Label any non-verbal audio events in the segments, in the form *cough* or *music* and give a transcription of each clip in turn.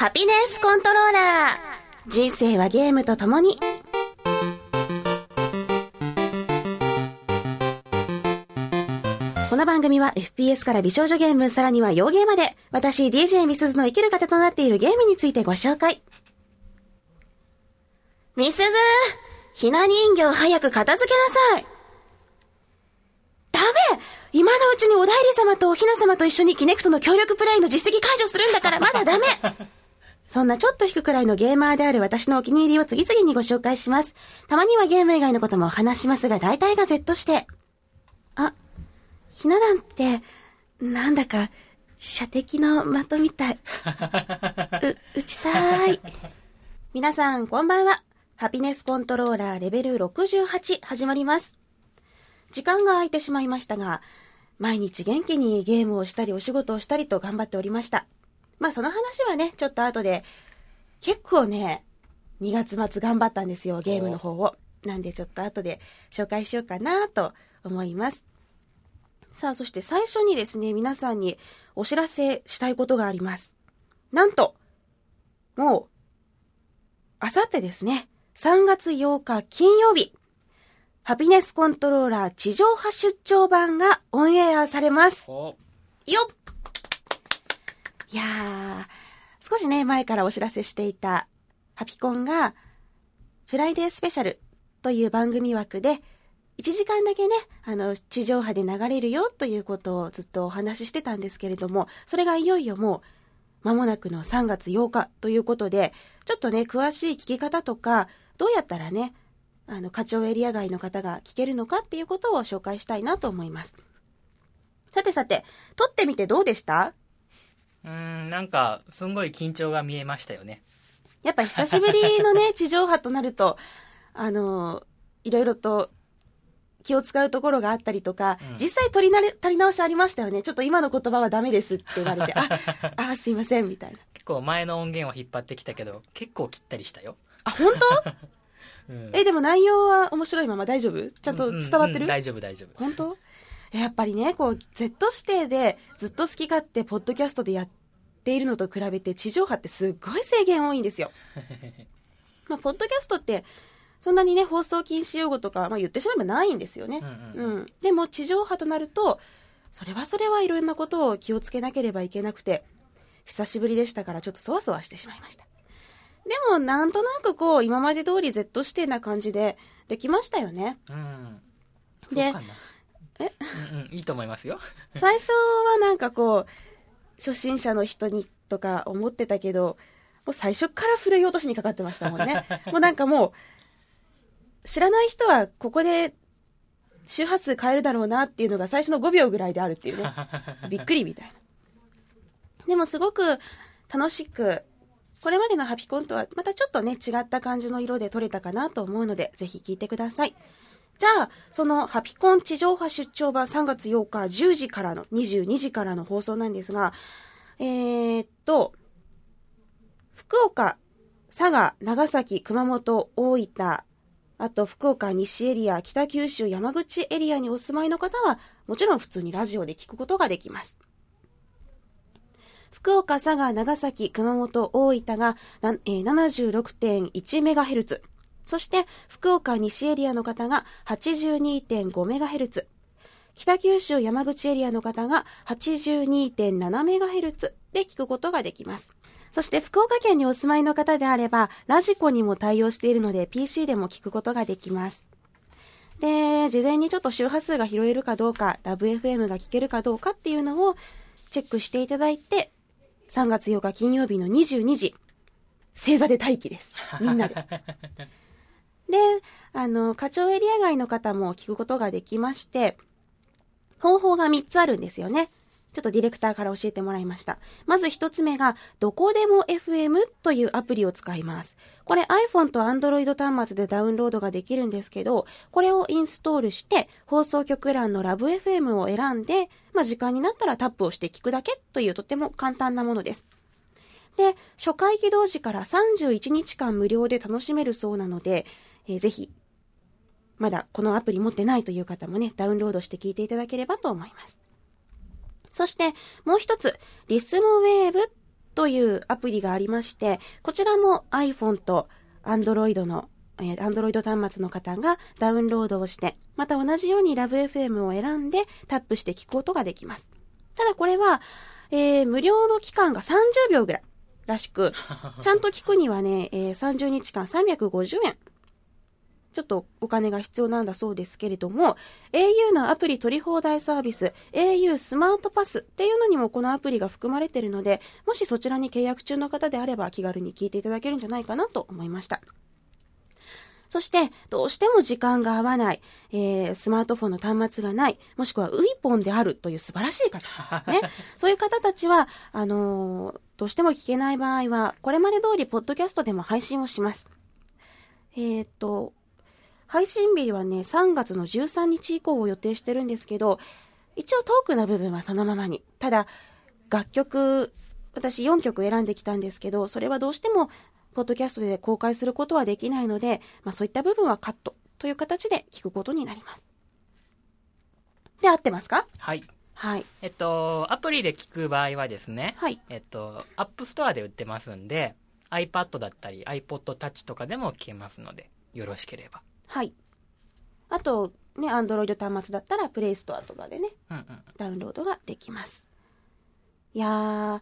ハピネスコントローラー。人生はゲームと共に。この番組は FPS から美少女ゲーム、さらには洋ゲーまで、私 DJ ミスズの生きる糧となっているゲームについてご紹介。ミスズひな人形早く片付けなさいダメ今のうちにお代理様とおひな様と一緒にキネクトの協力プレイの実績解除するんだからまだダメそんなちょっと引くくらいのゲーマーである私のお気に入りを次々にご紹介します。たまにはゲーム以外のこともお話しますが、大体が Z して。あ、ひな壇って、なんだか、射的の的みたい。*laughs* う、撃ちたい。皆さん、こんばんは。ハピネスコントローラーレベル68始まります。時間が空いてしまいましたが、毎日元気にゲームをしたりお仕事をしたりと頑張っておりました。まあその話はね、ちょっと後で、結構ね、2月末頑張ったんですよ、ゲームの方を。なんでちょっと後で紹介しようかなと思います。さあ、そして最初にですね、皆さんにお知らせしたいことがあります。なんと、もう、あさってですね、3月8日金曜日、ハピネスコントローラー地上波出張版がオンエアされます。よっいやー、少しね、前からお知らせしていた、ハピコンが、フライデースペシャルという番組枠で、1時間だけね、あの、地上波で流れるよということをずっとお話ししてたんですけれども、それがいよいよもう、間もなくの3月8日ということで、ちょっとね、詳しい聞き方とか、どうやったらね、あの、課長エリア外の方が聞けるのかっていうことを紹介したいなと思います。さてさて、撮ってみてどうでした？うん、なんか、すんごい緊張が見えましたよね。やっぱ久しぶりのね、*laughs* 地上波となると、あの、いろいろと気を使うところがあったりとか、うん、実際取りなれ、取り直しありましたよね。ちょっと今の言葉はダメですって言われて、*laughs* あ、あ、すいません、みたいな。結構前の音源を引っ張ってきたけど、結構切ったりしたよ。あ、本当？*laughs* うん、え、でも内容は面白いまま？大丈夫？ちゃんと伝わってる、うんうん、大丈夫、大丈夫。本当？やっぱりね、こう、Z 指定でずっと好き勝手、ポッドキャストでやっているのと比べて、地上波ってすっごい制限多いんですよ。*laughs* まあ、ポッドキャストって、そんなにね、放送禁止用語とか、まあ、言ってしまえばないんですよね。うん、うんうん、でも、地上波となると、それはそれはいろんなことを気をつけなければいけなくて、久しぶりでしたから、ちょっとそわそわしてしまいました。でも、なんとなくこう、今まで通り Z 指定な感じでできましたよね。うん。で、え、うんうん、いいと思いますよ。*laughs* 最初はなんかこう、初心者の人にとか思ってたけど、もう最初からふるい落としにかかってましたもんね。*laughs* もうなんかもう、知らない人はここで周波数変えるだろうなっていうのが最初の5秒ぐらいであるっていうね。*laughs* びっくりみたいな。でもすごく楽しく、これまでのハピコンとはまたちょっとね、違った感じの色で撮れたかなと思うので、ぜひ聴いてください。じゃあ、そのハピコン地上波出張版3月8日10時からの、22時からの放送なんですが、えー、っと、福岡、佐賀、長崎、熊本、大分、あと福岡西エリア、北九州、山口エリアにお住まいの方は、もちろん普通にラジオで聞くことができます。福岡、佐賀、長崎、熊本、大分が、えー、76.1MHz。そして、福岡西エリアの方が 82.5MHz。北九州山口エリアの方が 82.7MHz で聞くことができます。そして福岡県にお住まいの方であれば、ラジコにも対応しているので PC でも聞くことができます。で、事前にちょっと周波数が拾えるかどうか、ラブ FM が聞けるかどうかっていうのをチェックしていただいて、3月8日金曜日の22時、星座で待機です。みんなで。*laughs* で、あの、課長エリア外の方も聞くことができまして、方法が3つあるんですよね。ちょっとディレクターから教えてもらいました。まず1つ目が、どこでも FM というアプリを使います。これ iPhone と Android 端末でダウンロードができるんですけど、これをインストールして、放送局欄のラブ FM を選んで、まあ、時間になったらタップをして聞くだけというとても簡単なものです。で、初回起動時から31日間無料で楽しめるそうなので、えー、ぜひ、まだこのアプリ持ってないという方もね、ダウンロードして聞いていただければと思います。そして、もう一つ、リスモウェーブというアプリがありまして、こちらも iPhone と Android の、えー Android 端末の方がダウンロードをして、また同じように LoveFM を選んでタップして聞くことができます。ただこれは、えー無料の期間が30秒ぐらいらしく、*laughs* ちゃんと聞くにはね、えー30日間350円。ちょっとお金が必要なんだそうですけれども、au のアプリ取り放題サービス、au スマートパスっていうのにもこのアプリが含まれているので、もしそちらに契約中の方であれば気軽に聞いていただけるんじゃないかなと思いました。そして、どうしても時間が合わない、えースマートフォンの端末がない、もしくはウイポンであるという素晴らしい方。ね。そういう方たちは、あのーどうしても聞けない場合は、これまで通りポッドキャストでも配信をします。えっ、と、配信日はね、3月の13日以降を予定してるんですけど、一応トークな部分はそのままに。ただ、楽曲、私4曲選んできたんですけど、それはどうしても、ポッドキャストで公開することはできないので、まあそういった部分はカットという形で聞くことになります。で、合ってますか？はい。はい。えっと、アプリで聞く場合はですね、はい。えっと、 App Store で売ってますんで、iPad だったり iPod Touch とかでも聞けますので、よろしければ。はい。あと、ね、Android 端末だったら、 Play ストアとかでね、うんうん。ダウンロードができます。いやー、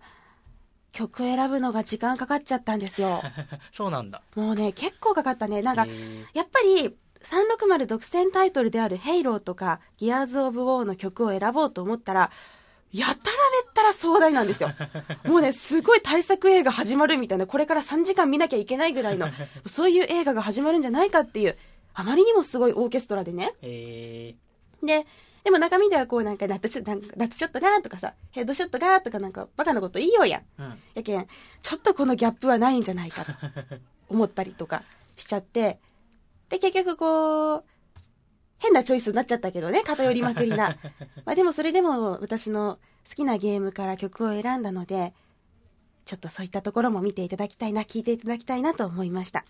曲選ぶのが時間かかっちゃったんですよ。*laughs* そうなんだ。もうね、結構かかったね。なんかやっぱり、360独占タイトルであるヘイローとか、ギアーズ・オブ・ウォーの曲を選ぼうと思ったら、やたらめったら壮大なんですよ。*laughs* もうね、すごい大作映画始まるみたいな、これから3時間見なきゃいけないぐらいの、そういう映画が始まるんじゃないかっていう、あまりにもすごいオーケストラでね。えで、でも中身ではこうなんかナットショットショットがとかさ、ヘッドショットがとかなんかバカなこと言いようやん。ー、うん。やけん、ちょっとこのギャップはないんじゃないかと思ったりとかしちゃって、で、結局こう、変なチョイスになっちゃったけどね、偏りまくりな。*laughs* まあでもそれでも私の好きなゲームから曲を選んだので、ちょっとそういったところも見ていただきたいな、聞いていただきたいなと思いました。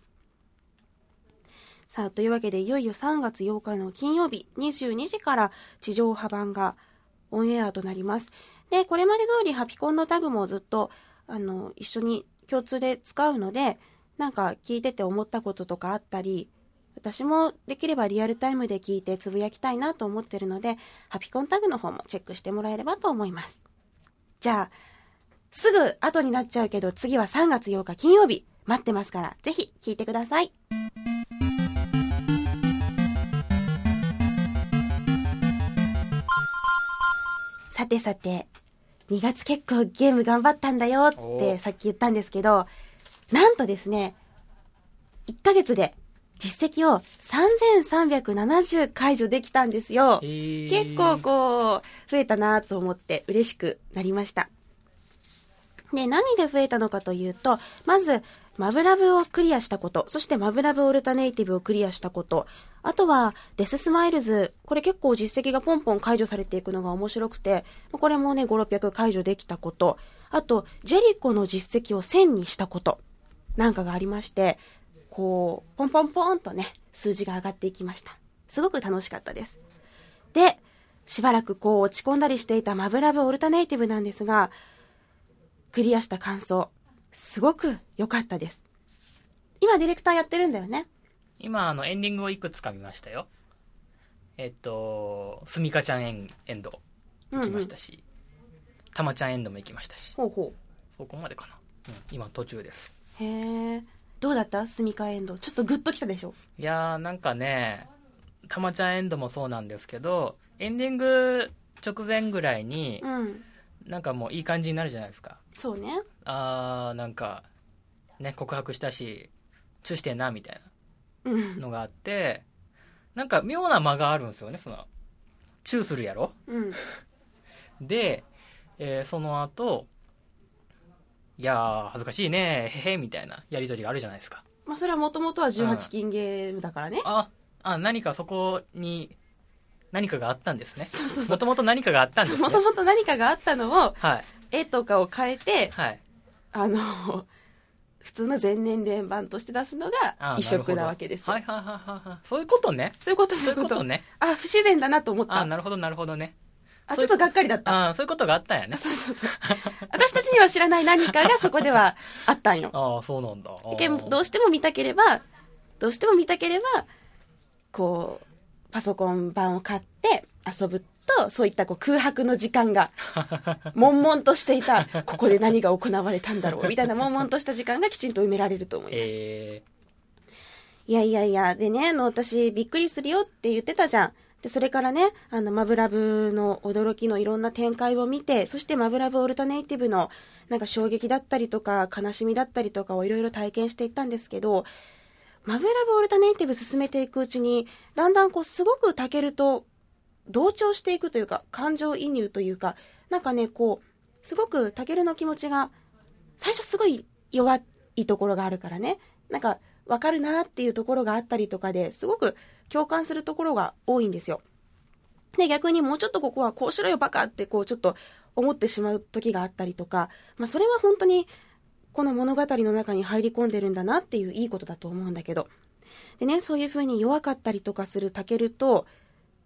さあ、というわけでいよいよ3月8日の金曜日22時から地上波版がオンエアとなります。で、これまで通りハピコンのタグもずっと、あの、一緒に共通で使うので、なんか聞いてて思ったこととかあったり、私もできればリアルタイムで聞いてつぶやきたいなと思ってるので、ハピコンタグの方もチェックしてもらえればと思います。じゃあ、すぐ後になっちゃうけど、次は3月8日金曜日、待ってますから、ぜひ聞いてください。さてさて、2月結構ゲーム頑張ったんだよっておさっき言ったんですけど、なんとですね、1ヶ月で実績を3370解除できたんですよ。えー結構こう、増えたなと思って嬉しくなりました。で、何で増えたのかというと、まず、マブラブをクリアしたこと、そしてマブラブオルタネイティブをクリアしたこと、あとは、デススマイルズ、これ結構実績がポンポン解除されていくのが面白くて、これもね、5、600解除できたこと、あと、ジェリコの実績を1000にしたこと、なんかがありまして、こう、ポンポンポンとね、数字が上がっていきました。すごく楽しかったです。で、しばらくこう落ち込んだりしていたマブラヴオルタネイティヴなんですが、クリアした感想、すごく良かったです。今ディレクターやってるんだよね。今、あの、エンディングをいくつか見ましたよ。えっと、すみかちゃんエンエンド行きましたし、たまちゃんエンドも行きましたし、ほうほそこまでかな。うん、今途中です。う。へえ。どうだった？スミカエンド。ちょっとグッときたでしょ？いやー、なんかね、たまちゃんエンドもそうなんですけど、エンディング直前ぐらいに、うん。なんかもういい感じになるじゃないですか。そうね。あー、なんか、ね、告白したし、チューしてんな、みたいうんな。のがあって、なんか妙な間があるんですよね、その、チューするやろ？うん。で、えーその後、いやー、恥ずかしいね、へへ、みたいなやりとりがあるじゃないですか。まあそれはもともとは18金ゲームだからね。あ、あ、何かそこに、何かがあったんですね。そうそうそうもともと何かがあったんですね。もともと何かがあったのを、はい。絵とかを変えて、はい。あの、普通の全年齢版として出すのが異色なわけですよ。はいはいはいはいはい。そういうことね。そういうこと、そういうことね。あ、不自然だなと思った。あ、なるほどなるほどね。あ、ちょっとがっかりだった。ああ、そういうことがあったんやね。そうそうそう。私たちには知らない何かがそこではあったんよ。*laughs* ああ、そうなんだ。ああでもどうしても見たければ、どうしても見たければ、こう、パソコン版を買って遊ぶと、そういったこう空白の時間が、*laughs* 悶々としていた、ここで何が行われたんだろう、みたいな悶々とした時間がきちんと埋められると思います。えいやいやいや、でね、あの、私、びっくりするよって言ってたじゃん。で、それからね、あの、マブラブの驚きのいろんな展開を見て、そしてマブラブオルタネイティブの、なんか衝撃だったりとか、悲しみだったりとかをいろいろ体験していったんですけど、マブラブオルタネイティブ進めていくうちに、だんだんこう、すごくタケルと同調していくというか、感情移入というか、なんかね、こう、すごくタケルの気持ちが、最初すごい弱いところがあるからね、なんか、わかるなっていうところがあったりとかですごく共感するところが多いんですよ。で、逆にもうちょっとここはこうしろよバカってこうちょっと思ってしまう時があったりとか、まあそれは本当にこの物語の中に入り込んでるんだなっていういいことだと思うんだけど。でね、そういう風に弱かったりとかするタケルと、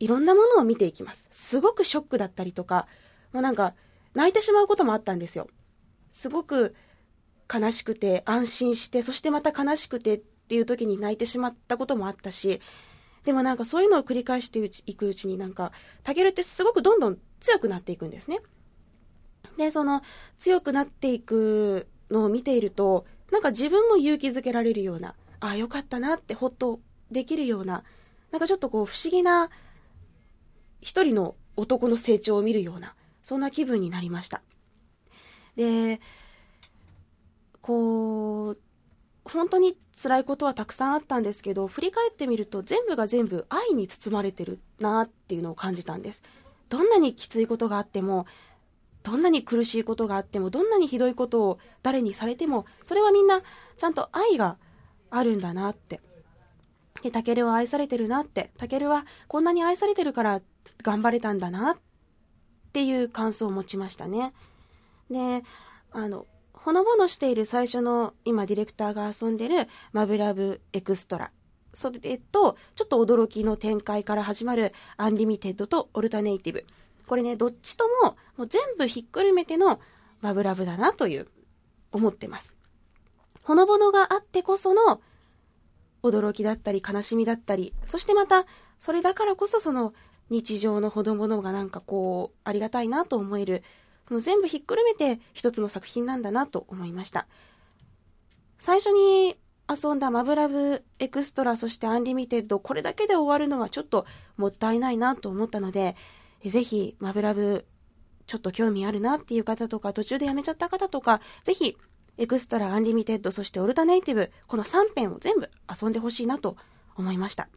いろんなものを見ていきます。すごくショックだったりとか、もうなんか泣いてしまうこともあったんですよ。すごく悲しくて安心して、そしてまた悲しくてっていう時に泣いてしまったこともあったし、でもなんかそういうのを繰り返していくうちになんか、タケルってすごくどんどん強くなっていくんですね。で、その強くなっていくのを見ていると、なんか自分も勇気づけられるような、ああ、よかったなってほっとできるような、なんかちょっとこう不思議な一人の男の成長を見るような、そんな気分になりました。で、こう、本当に辛いことはたくさんあったんですけど、振り返ってみると全部が全部愛に包まれてるなっていうのを感じたんです。どんなにきついことがあっても、どんなに苦しいことがあっても、どんなにひどいことを誰にされても、それはみんなちゃんと愛があるんだなって。で、タケルは愛されてるなって。タケルはこんなに愛されてるから頑張れたんだなっていう感想を持ちましたね。で、あの、ほのぼのしている最初の今ディレクターが遊んでるマブラヴエクストラ。それと、ちょっと驚きの展開から始まるアンリミテッドとオルタネイティヴ。これね、どっちとももう全部ひっくるめてのマブラヴだなという、思ってます。ほのぼのがあってこその驚きだったり悲しみだったり、そしてまたそれだからこそその日常のほのぼのがなんかこうありがたいなと思えるその全部ひっくるめて一つの作品なんだなと思いました。最初に遊んだマブラヴエクストラ、そしてアンリミテッド、これだけで終わるのはちょっともったいないなと思ったので、ぜひマブラヴちょっと興味あるなっていう方とか、途中でやめちゃった方とか、ぜひエクストラ、アンリミテッド、そしてオルタネイティヴ、この3編を全部遊んでほしいなと思いました。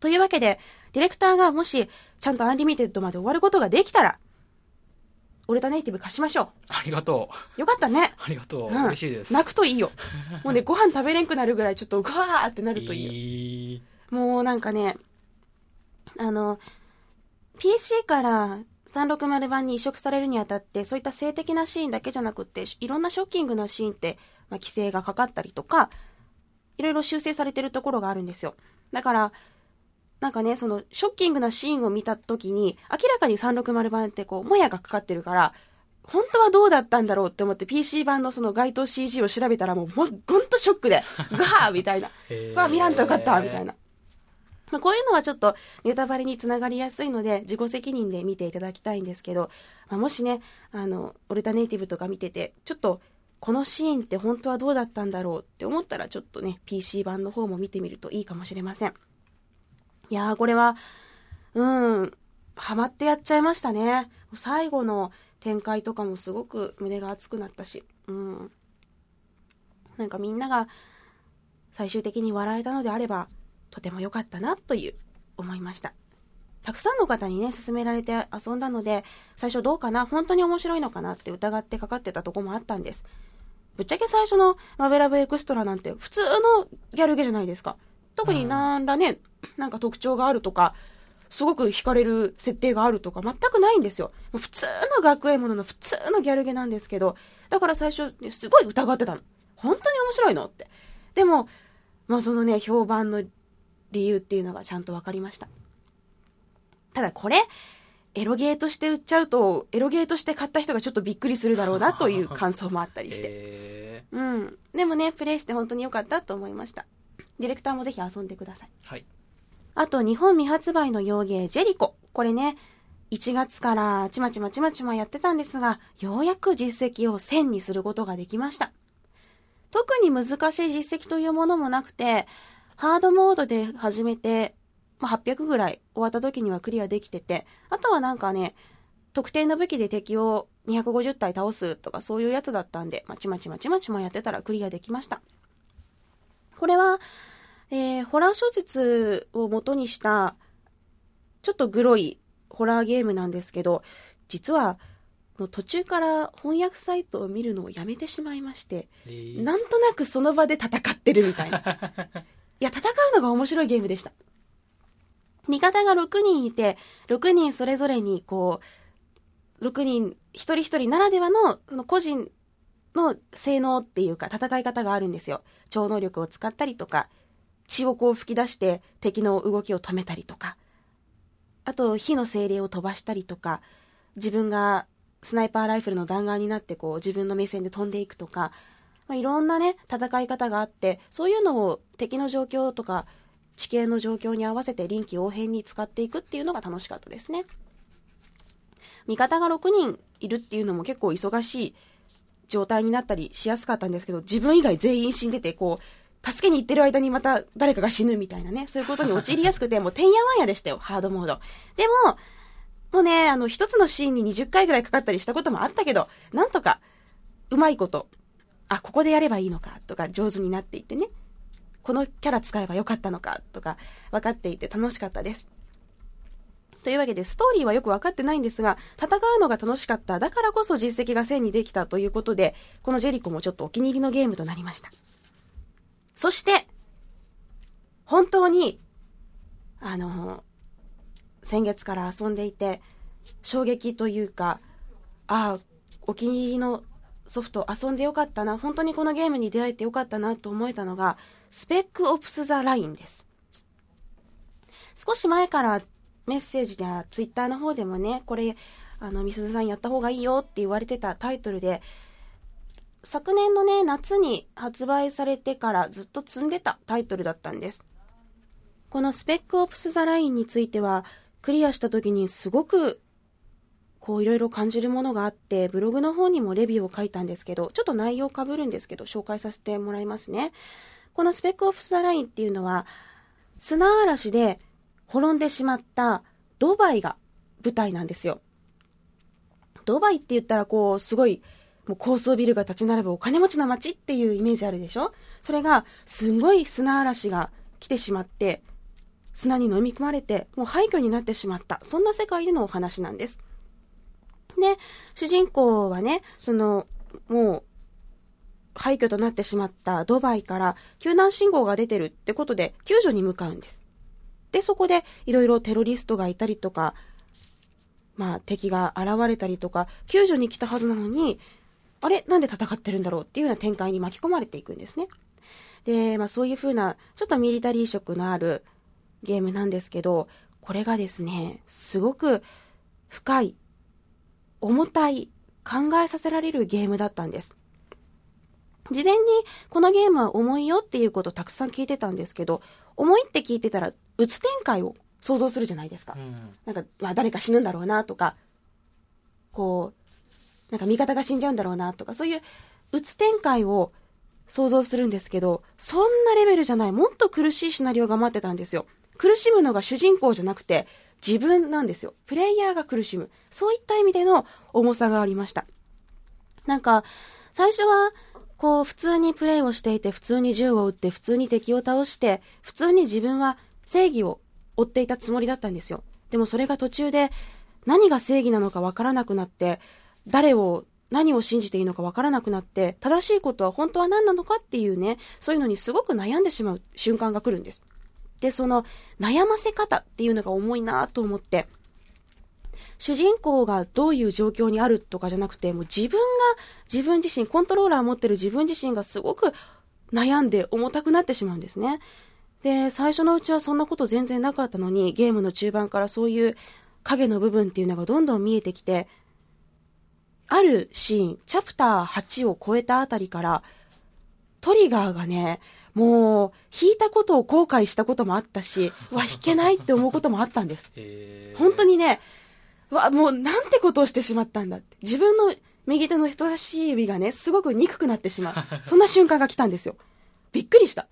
というわけで、ディレクターがもしちゃんとアンリミテッドまで終わることができたら、オルタネイティヴ貸しましょありがとう。う。よかったね。ありがとう。うん嬉しいです。泣くといいよ。もうね、ご飯食べれんくなるぐらいちょっとグワーってなるといいよ。いいもうなんかね、あの、PC から360版に移植されるにあたって、そういった性的なシーンだけじゃなくって、いろんなショッキングなシーンって、まあ、規制がかかったりとか、いろいろ修正されてるところがあるんですよ。だから、なんかね、その、ショッキングなシーンを見たときに、明らかに360版ってこう、もやがかかってるから、本当はどうだったんだろうって思って PC 版のその該当 CG を調べたらもうほんとショックで、*laughs* ガーみたいな。わ、見らんとよかったみたいな。まあ、こういうのはちょっとネタバレにつながりやすいので自己責任で見ていただきたいんですけど、まあ、もしね、あの、オルタネイティブとか見てて、ちょっとこのシーンって本当はどうだったんだろうって思ったらちょっとね、PC 版の方も見てみるといいかもしれません。いやー、これは、うん、ハマってやっちゃいましたね。最後の展開とかもすごく胸が熱くなったし、うん。なんかみんなが最終的に笑えたのであれば、とても良かったなという思いました。たくさんの方にね、勧められて遊んだので、最初どうかな本当に面白いのかなって疑ってかかってたとこもあったんです。ぶっちゃけ最初のマベラブエクストラなんて普通のギャルゲじゃないですか。特になんらね、なんか特徴があるとか、すごく惹かれる設定があるとか全くないんですよ。普通の学園ものの普通のギャルゲなんですけど、だから最初、すごい疑ってたの。本当に面白いのって。でも、まあそのね、評判の理由っていうのがちゃんと分かりました。ただこれ、エロゲーとして売っちゃうと、エロゲーとして買った人がちょっとびっくりするだろうなという感想もあったりして。へうん。でもね、プレイして本当に良かったと思いました。ディレクターもぜひ遊んでください。ーはい。あと、日本未発売の洋芸、ジェリコ。これね、1月からちまちまちまちまやってたんですが、ようやく実績を1000にすることができました。特に難しい実績というものもなくて、ハードモードで始めて、ま、800ぐらい終わった時にはクリアできてて、あとはなんかね、特定の武器で敵を250体倒すとかそういうやつだったんで、ま、ちまちまちまちまやってたらクリアできました。これは、えー、ホラー小説を元にした、ちょっとグロいホラーゲームなんですけど、実は、もう途中から翻訳サイトを見るのをやめてしまいまして、えーなんとなくその場で戦ってるみたいな。*laughs* いや、戦うのが面白いゲームでした。味方が6人いて、6人それぞれに、こう、6人、一人一人ならではの、その個人の性能っていうか、戦い方があるんですよ。超能力を使ったりとか、血をこう吹き出して敵の動きを止めたりとか、あと火の精霊を飛ばしたりとか、自分がスナイパーライフルの弾丸になってこう自分の目線で飛んでいくとか、まあ、いろんなね、戦い方があって、そういうのを敵の状況とか、地形の状況に合わせて臨機応変に使っていくっていうのが楽しかったですね。味方が6人いるっていうのも結構忙しい状態になったりしやすかったんですけど、自分以外全員死んでて、こう、助けに行ってる間にまた誰かが死ぬみたいなね、そういうことに陥りやすくて、もうてんやわんやでしたよ、ハードモード。でも、もうね、あの、一つのシーンに20回ぐらいかかったりしたこともあったけど、なんとか、うまいこと、あ、ここでやればいいのか、とか上手になっていってね、このキャラ使えばよかったのか、とか、分かっていて楽しかったです。というわけで、ストーリーはよく分かってないんですが、戦うのが楽しかった。だからこそ実績が1000にできたということで、このジェリコもちょっとお気に入りのゲームとなりました。そして、本当に、あの、先月から遊んでいて、衝撃というか、ああ、お気に入りのソフト遊んでよかったな、本当にこのゲームに出会えてよかったなと思えたのが、スペックオプスザラインです。少し前からメッセージやツイッターの方でもね、これ、あの、みすずさんやった方がいいよって言われてたタイトルで、昨年のね、夏に発売されてからずっと積んでたタイトルだったんです。このスペックオプスザラインについては、クリアした時にすごく、こういろいろ感じるものがあって、ブログの方にもレビューを書いたんですけど、ちょっと内容かぶるんですけど、紹介させてもらいますね。このスペックオプスザラインっていうのは、砂嵐で滅んでしまったドバイが舞台なんですよ。ドバイって言ったらこう、すごい、もう高層ビルが立ち並ぶお金持ちの街っていうイメージあるでしょ？それが、すごい砂嵐が来てしまって、砂に飲み込まれて、もう廃墟になってしまった。そんな世界でのお話なんです。で、主人公はね、その、もう、廃墟となってしまったドバイから救難信号が出てるってことで救助に向かうんです。で、そこでいろいろテロリストがいたりとか、まあ敵が現れたりとか、救助に来たはずなのに、あれなんで戦ってるんだろうっていうような展開に巻き込まれていくんですね。で、まあそういう風な、ちょっとミリタリー色のあるゲームなんですけど、これがですね、すごく深い、重たい、考えさせられるゲームだったんです。事前にこのゲームは重いよっていうことをたくさん聞いてたんですけど、重いって聞いてたら、うつ展開を想像するじゃないですか。うんなんか、まあ誰か死ぬんだろうなとか、こう、なんか味方が死んじゃうんだろうなとか、そういううつ展開を想像するんですけど、そんなレベルじゃない、もっと苦しいシナリオが待ってたんですよ。苦しむのが主人公じゃなくて、自分なんですよ。プレイヤーが苦しむ。そういった意味での重さがありました。なんか、最初は、こう、普通にプレイをしていて、普通に銃を撃って、普通に敵を倒して、普通に自分は正義を追っていたつもりだったんですよ。でもそれが途中で、何が正義なのかわからなくなって、誰を、何を信じていいのかわからなくなって、正しいことは本当は何なのかっていうね、そういうのにすごく悩んでしまう瞬間が来るんです。で、その悩ませ方っていうのが重いなと思って、主人公がどういう状況にあるとかじゃなくて、もう自分が、自分自身、コントローラー持ってる自分自身がすごく悩んで重たくなってしまうんですね。で、最初のうちはそんなこと全然なかったのに、ゲームの中盤からそういう影の部分っていうのがどんどん見えてきて、あるシーン、チャプター8を超えたあたりから、トリガーがね、もう、弾いたことを後悔したこともあったし、*laughs* わ、弾けないって思うこともあったんです。本当にね、わ、もうなんてことをしてしまったんだって。自分の右手の人差し指がね、すごく憎くなってしまう。*laughs* そんな瞬間が来たんですよ。びっくりした。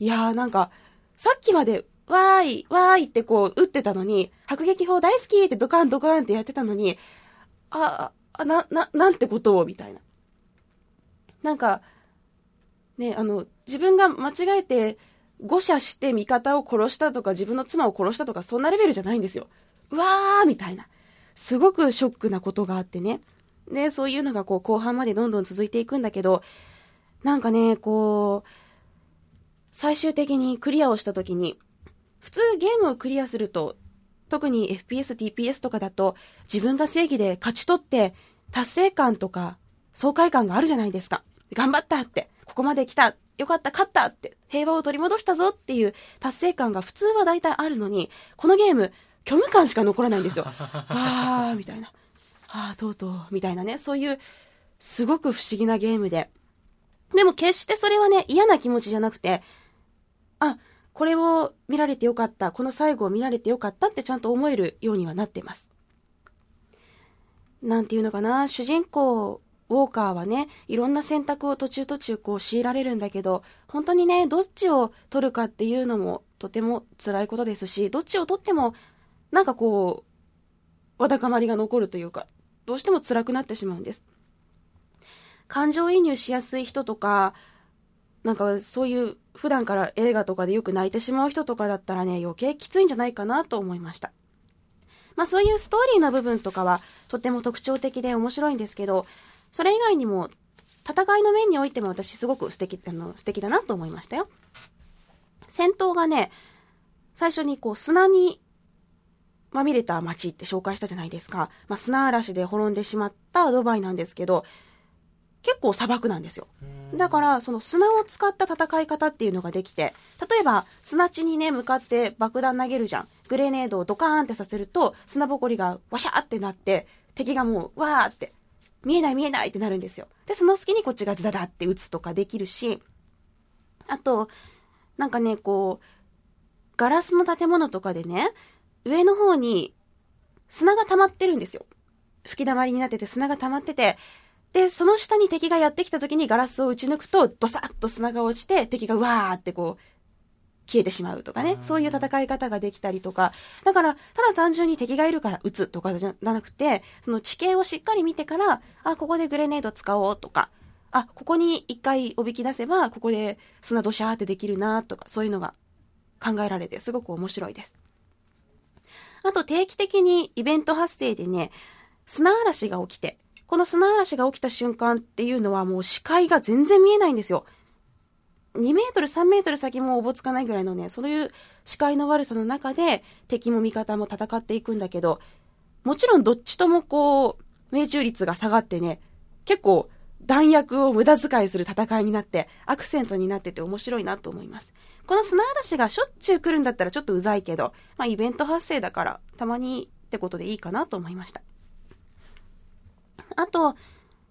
いやーなんか、さっきまで、わーい、わーいってこう、打ってたのに、迫撃砲大好きってドカンドカンってやってたのに、あ、あ、な、な、なんてことを、みたいな。なんか、ね、あの、自分が間違えて、誤射して味方を殺したとか、自分の妻を殺したとか、そんなレベルじゃないんですよ。うわーみたいな。すごくショックなことがあってね。で、そういうのがこう、後半までどんどん続いていくんだけど、なんかね、こう、最終的にクリアをした時に、普通ゲームをクリアすると、特に FPS、TPS とかだと、自分が正義で勝ち取って、達成感とか、爽快感があるじゃないですか。頑張ったって、ここまで来た、よかった、勝ったって、平和を取り戻したぞっていう達成感が普通は大体あるのに、このゲーム、虚無感しか残らないんですよ。*laughs* あー、みたいな。あー、とうとう、みたいなね。そういう、すごく不思議なゲームで。でも決してそれはね、嫌な気持ちじゃなくて、あ、これを見られてよかった、この最後を見られてよかったってちゃんと思えるようにはなってます。なんていうのかな、主人公、ウォーカーはね、いろんな選択を途中途中こう強いられるんだけど、本当にね、どっちを取るかっていうのもとても辛いことですし、どっちを取っても、なんかこう、わだかまりが残るというか、どうしても辛くなってしまうんです。感情移入しやすい人とか、なんかそういう普段から映画とかでよく泣いてしまう人とかだったらね、余計きついんじゃないかなと思いました。まあそういうストーリーの部分とかはとても特徴的で面白いんですけど、それ以外にも戦いの面においても私すごく素敵、あの、素敵だなと思いましたよ。戦闘がね、最初にこう砂にまみれた街って紹介したじゃないですか。まあ、砂嵐で滅んでしまったドバイなんですけど、結構砂漠なんですよ。だから、その砂を使った戦い方っていうのができて、例えば砂地にね、向かって爆弾投げるじゃん。グレネードをドカーンってさせると、砂ぼこりがワシャーってなって、敵がもう、わーって、見えない見えないってなるんですよ。で、その隙にこっちがズダダって撃つとかできるし、あと、なんかね、こう、ガラスの建物とかでね、上の方に砂が溜まってるんですよ。吹き溜まりになってて砂が溜まってて、で、その下に敵がやってきた時にガラスを打ち抜くと、ドサッと砂が落ちて、敵がわーってこう、消えてしまうとかね、そういう戦い方ができたりとか、だから、ただ単純に敵がいるから撃つとかじゃなくて、その地形をしっかり見てから、あ、ここでグレネード使おうとか、あ、ここに一回おびき出せば、ここで砂ドシャーってできるなとか、そういうのが考えられて、すごく面白いです。あと定期的にイベント発生でね、砂嵐が起きて、この砂嵐が起きた瞬間っていうのはもう視界が全然見えないんですよ。2メートル、3メートル先もおぼつかないぐらいのね、そういう視界の悪さの中で敵も味方も戦っていくんだけど、もちろんどっちともこう、命中率が下がってね、結構弾薬を無駄遣いする戦いになって、アクセントになってて面白いなと思います。この砂嵐がしょっちゅう来るんだったらちょっとうざいけど、まあイベント発生だからたまにってことでいいかなと思いました。あと、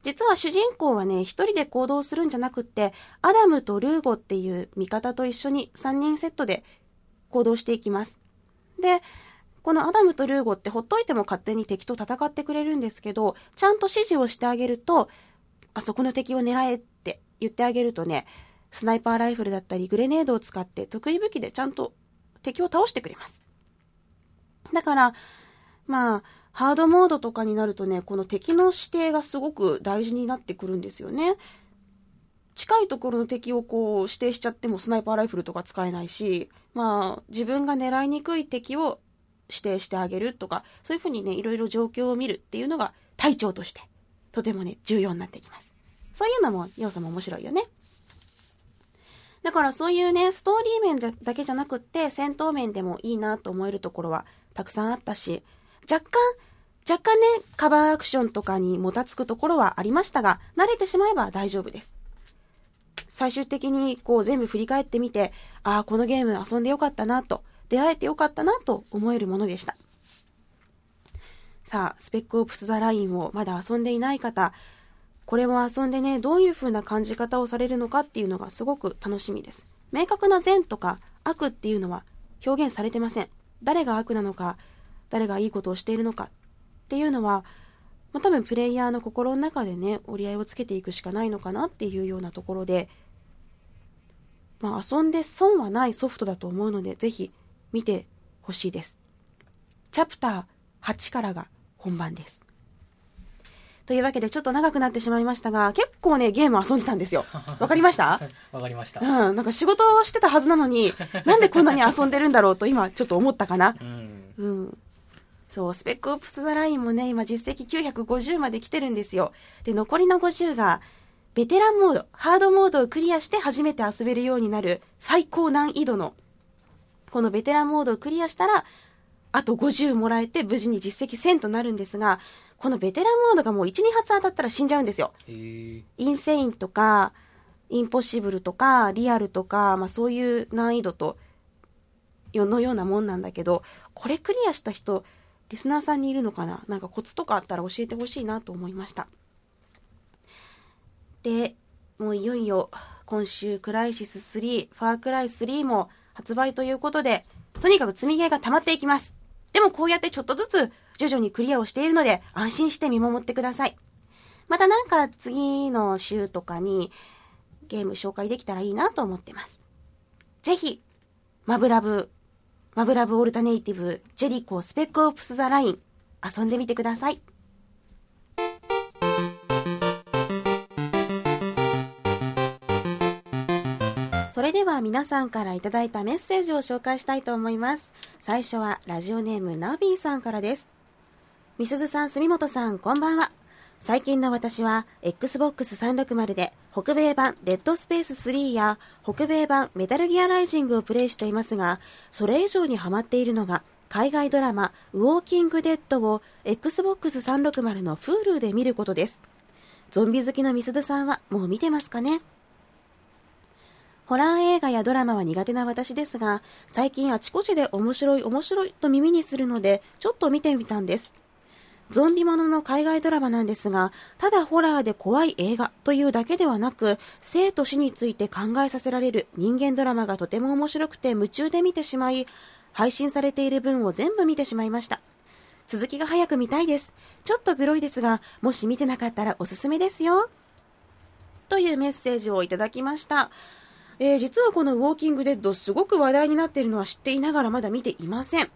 実は主人公はね、一人で行動するんじゃなくって、アダムとルーゴっていう味方と一緒に3人セットで行動していきます。で、このアダムとルーゴってほっといても勝手に敵と戦ってくれるんですけど、ちゃんと指示をしてあげると、あそこの敵を狙えって言ってあげるとね、スナイパーライフルだったりグレネードを使って得意武器でちゃんと敵を倒してくれます。だから、まあ、ハードモードとかになるとね、この敵の指定がすごく大事になってくるんですよね。近いところの敵をこう指定しちゃってもスナイパーライフルとか使えないし、まあ自分が狙いにくい敵を指定してあげるとか、そういうふうにね、いろいろ状況を見るっていうのが隊長としてとてもね、重要になってきます。そういうのも要素も面白いよね。だからそういうね、ストーリー面だけじゃなくって、戦闘面でもいいなと思えるところはたくさんあったし、若干、若干ね、カバーアクションとかにもたつくところはありましたが、慣れてしまえば大丈夫です。最終的にこう全部振り返ってみて、ああ、このゲーム遊んでよかったなと、出会えてよかったなと思えるものでした。さあ、スペックオプスザラインをまだ遊んでいない方、これを遊んでね、どういう風な感じ方をされるのかっていうのがすごく楽しみです。明確な善とか悪っていうのは表現されてません。誰が悪なのか、誰がいいことをしているのかっていうのは、まあ、多分プレイヤーの心の中でね、折り合いをつけていくしかないのかなっていうようなところで、まあ、遊んで損はないソフトだと思うので、ぜひ見てほしいです。チャプター8からが本番です。というわけでちょっと長くなってしまいましたが、結構ね、ゲーム遊んでたんですよ。*laughs* わかりました？わかりました。うん、なんか仕事をしてたはずなのに、なんでこんなに遊んでるんだろうと今ちょっと思ったかな。うん。うん。そう、スペックオプスザラインもね、今実績950まで来てるんですよ。で、残りの50が、ベテランモード、ハードモードをクリアして初めて遊べるようになる最高難易度の、このベテランモードをクリアしたら、あと50もらえて無事に実績1000となるんですが、このベテランモードがもう1、2発当たったら死んじゃうんですよ。インセインとか、インポッシブルとか、リアルとか、まあそういう難易度と、よのようなもんなんだけど、これクリアした人、リスナーさんにいるのかな？なんかコツとかあったら教えてほしいなと思いました。で、もういよいよ、今週、クライシス3、ファークライ3も発売ということで、とにかく積みゲーが溜まっていきます。でもこうやってちょっとずつ徐々にクリアをしているので、安心して見守ってください。またなんか次の週とかにゲーム紹介できたらいいなと思ってます。ぜひ、マブラブ、マブラブオルタネイティブ、ジェリコ、スペックオプスザライン、遊んでみてください。それでは皆さんからいただいたメッセージを紹介したいと思います。最初はラジオネームナビーさんからです。みすずさん、住本さん、こんばんは。最近の私は Xbox 360で北米版デッドスペース3や北米版メタルギアライジングをプレイしていますが、それ以上にハマっているのが海外ドラマウォーキングデッドを Xbox 360の Hulu で見ることです。ゾンビ好きのみすずさんはもう見てますかね？ホラー映画やドラマは苦手な私ですが、最近あちこちで面白い面白いと耳にするので、ちょっと見てみたんです。ゾンビものの海外ドラマなんですが、ただホラーで怖い映画というだけではなく、生と死について考えさせられる人間ドラマがとても面白くて夢中で見てしまい、配信されている分を全部見てしまいました。続きが早く見たいです。ちょっとグロいですが、もし見てなかったらおすすめですよ。というメッセージをいただきました。えー実はこのウォーキングデッドすごく話題になっているのは知っていながらまだ見ていません。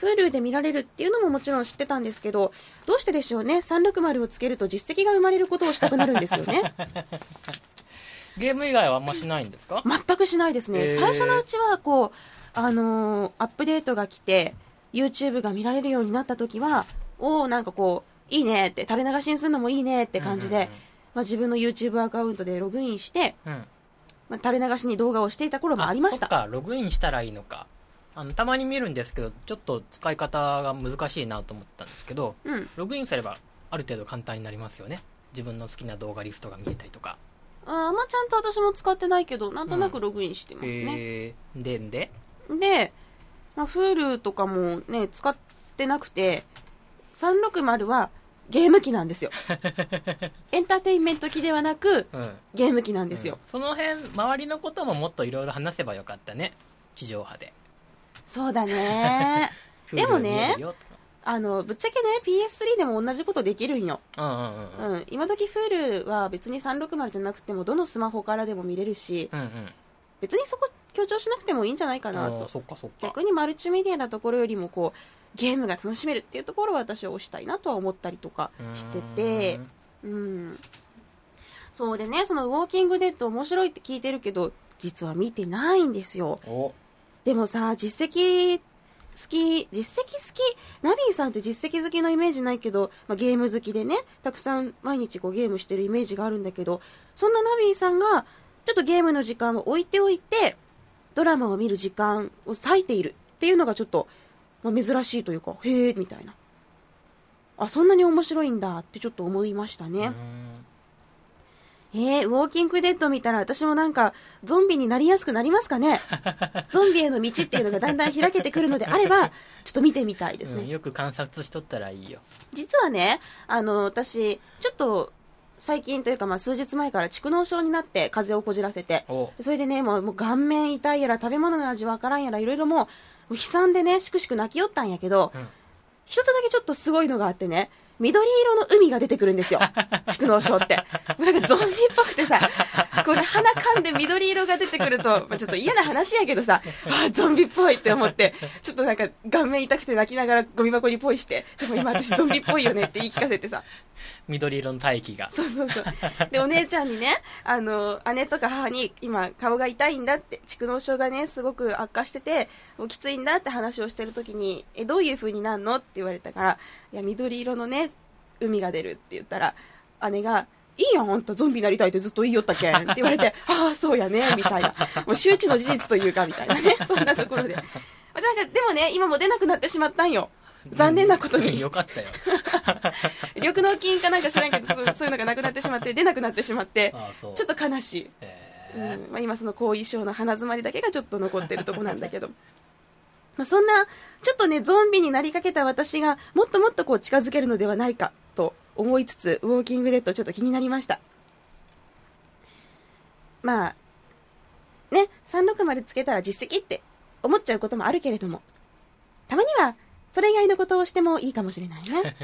Hulu で見られるっていうのももちろん知ってたんですけど、どうしてでしょうね？360をつけると実績が生まれることをしたくなるんですよね。*laughs* ゲーム以外はあんましないんですか？全くしないですね。最初のうちは、こう、あのーアップデートが来て、YouTube が見られるようになった時は、おおなんかこう、いいねって、垂れ流しにするのもいいねって感じで、うんうんうんまあ、自分の YouTube アカウントでログインして、うん。まあ、垂れ流しに動画をしていた頃もありました。ログインしたらいいのか。あの、たまに見るんですけど、ちょっと使い方が難しいなと思ったんですけど、うん。ログインすればある程度簡単になりますよね。自分の好きな動画リストが見えたりとか。あーまあ、ちゃんと私も使ってないけど、なんとなくログインしてますね。へーで、で、で、まあ、Hulu とかもね、使ってなくて、360はゲーム機なんですよ。*laughs* エンターテインメント機ではなく、うん。ゲーム機なんですよ。うんその辺、周りのことももっといろいろ話せばよかったね。地上波で。そうだね。*laughs* でもねあの、ぶっちゃけね、PS3 でも同じことできるんよ。うんうんうんうん。うん。今時 Hulu は別に360じゃなくても、どのスマホからでも見れるし、うんうん。別にそこ強調しなくてもいいんじゃないかなと。そっかそっか。逆にマルチメディアなところよりもこう、ゲームが楽しめるっていうところを私は推したいなとは思ったりとかしてて、うん。そうでね、そのウォーキングデッド面白いって聞いてるけど、実は見てないんですよ。でもさ、実績好き、実績好き、ナビーさんって実績好きのイメージないけど、まあ、ゲーム好きでね、たくさん毎日こうゲームしてるイメージがあるんだけど、そんなナビーさんが、ちょっとゲームの時間を置いておいて、ドラマを見る時間を割いているっていうのがちょっと、まあ、珍しいというか、へえ、みたいな。あ、そんなに面白いんだってちょっと思いましたね。うんえー、ウォーキングデッド見たら私もなんかゾンビになりやすくなりますかね？*laughs* ゾンビへの道っていうのがだんだん開けてくるのであれば、*laughs* ちょっと見てみたいですね。うんよく観察しとったらいいよ。実はね、あの、私、ちょっと、最近というか、まあ、数日前から蓄膿症になって風邪をこじらせて、おそれでね、もうもう顔面痛いやら食べ物の味わからんやらいろいろもう、もう悲惨でね、しくしく泣きよったんやけど、うん。一つだけちょっとすごいのがあってね、緑色の海が出てくるんですよ。蓄膿症って。なんかゾンビっぽくてさ、こうね、鼻かんで緑色が出てくると、まあ、ちょっと嫌な話やけどさ、ああ、ゾンビっぽいって思って、ちょっとなんか顔面痛くて泣きながらゴミ箱にポイして、でも今私ゾンビっぽいよねって言い聞かせてさ、緑色の大気がそうそうそう。で、お姉ちゃんにね、*laughs* あの、姉とか母に、今、顔が痛いんだって、蓄膿症がね、すごく悪化してて、もうきついんだって話をしてる時に、え、どういう風になるのって言われたから、いや、緑色のね、海が出るって言ったら、姉が、いいやん、あんたゾンビになりたいってずっと言いよったけ？んって言われて、*laughs* ああ、そうやね、みたいな。もう周知の事実というか、みたいなね、そんなところで。*laughs* なんか、でもね、今もう出なくなってしまったんよ。*laughs* 残念なことに。よかったよ。緑脳筋かなんか知らんけどそういうのがなくなってしまって出なくなってしまってちょっと悲しい、へうん。えまあ、今その後遺症の鼻詰まりだけがちょっと残ってるとこなんだけど。*laughs* まあそんなちょっとねゾンビになりかけた私がもっともっとこう近づけるのではないかと思いつつウォーキングデッドちょっと気になりました。まあね360つけたら実績って思っちゃうこともあるけれどもたまにはそれ以外のことをしてもいいかもしれないね。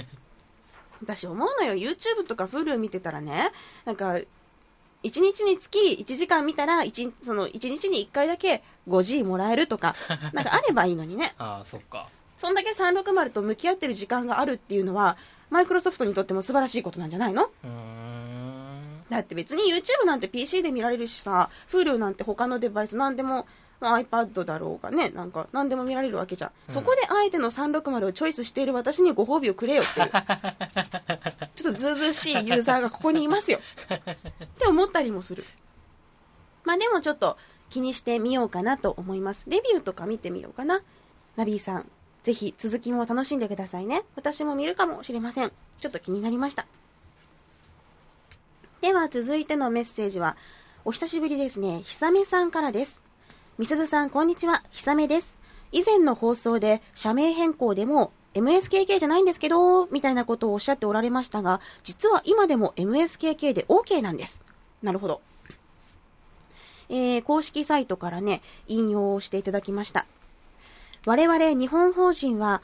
*laughs* 私思うのよ。YouTube とか Hulu 見てたらね。なんか1日につき1時間見たら 1, その1日に1回だけ 5G もらえるとか *laughs* なんかあればいいのにね。ああそっか。そんだけ360と向き合ってる時間があるっていうのはマイクロソフトにとっても素晴らしいことなんじゃないの？うーん。だって別に YouTube なんて PC で見られるしさ Hulu なんて他のデバイス何でも、まあ、iPad だろうがねなんか何でも見られるわけじゃ。ん、うん。そこであえての360をチョイスしている私にご褒美をくれよっていう。*laughs* ちょっとずうずうしいユーザーがここにいますよ。って思ったりもする。まあでもちょっと気にしてみようかなと思います。レビューとか見てみようかな。ナビーさんぜひ続きも楽しんでくださいね。私も見るかもしれません。ちょっと気になりました。では続いてのメッセージは、お久しぶりですね、ひさめさんからです。みすずさん、こんにちは、ひさめです。以前の放送で、社名変更でも、MSKK じゃないんですけど、みたいなことをおっしゃっておられましたが、実は今でも MSKK で OK なんです。なるほど。えー、公式サイトからね、引用をしていただきました。我々日本法人は、